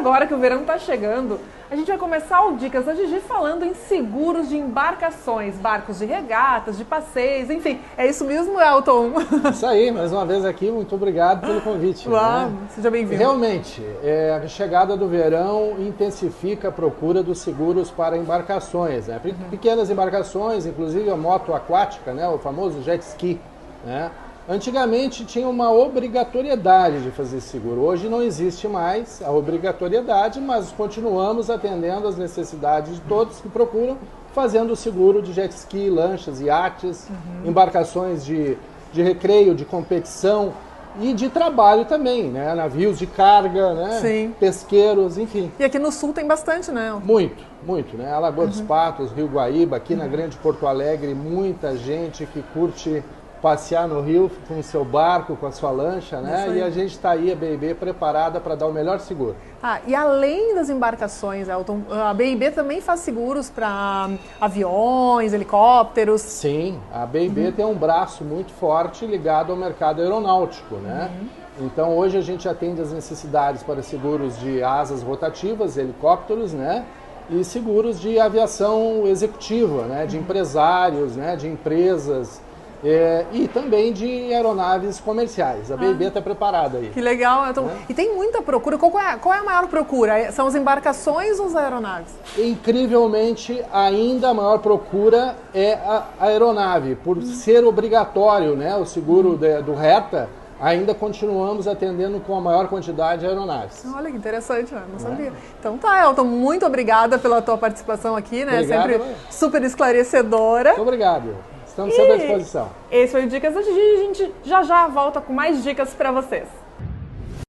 agora que o verão está chegando, a gente vai começar o Dicas da Gigi falando em seguros de embarcações, barcos de regatas, de passeios, enfim. É isso mesmo, Elton? Isso aí, mais uma vez aqui, muito obrigado pelo convite. Uau, né? seja bem-vindo. Realmente, é, a chegada do verão intensifica a procura dos seguros para embarcações. Né? Pequenas embarcações, inclusive a moto aquática, né? o famoso jet ski. Né? Antigamente tinha uma obrigatoriedade de fazer seguro. Hoje não existe mais a obrigatoriedade, mas continuamos atendendo às necessidades de todos que procuram, fazendo o seguro de jet ski, lanchas, iates, uhum. embarcações de, de recreio, de competição e de trabalho também, né? Navios de carga, né? Sim. Pesqueiros, enfim. E aqui no sul tem bastante, né? Muito, muito, né? Lagoa uhum. dos Patos, Rio Guaíba, aqui uhum. na Grande Porto Alegre, muita gente que curte passear no rio com o seu barco, com a sua lancha, né? E a gente está aí, a BIB, preparada para dar o melhor seguro. Ah, e além das embarcações, Elton, a BIB também faz seguros para aviões, helicópteros? Sim, a BIB uhum. tem um braço muito forte ligado ao mercado aeronáutico, né? Uhum. Então hoje a gente atende as necessidades para seguros de asas rotativas, helicópteros, né? E seguros de aviação executiva, né? De uhum. empresários, né? De empresas, é, e também de aeronaves comerciais. A BIB está ah, preparada aí. Que legal. Então, né? E tem muita procura. Qual é, qual é a maior procura? São as embarcações ou as aeronaves? Incrivelmente, ainda a maior procura é a aeronave. Por hum. ser obrigatório né, o seguro de, do RETA, ainda continuamos atendendo com a maior quantidade de aeronaves. Olha que interessante, não sabia. É. Então tá, Elton, muito obrigada pela tua participação aqui, né? Obrigado, Sempre super esclarecedora. Muito obrigado. Estamos sempre à disposição. Esse foi o Dicas da Gigi e a gente já já volta com mais dicas para vocês.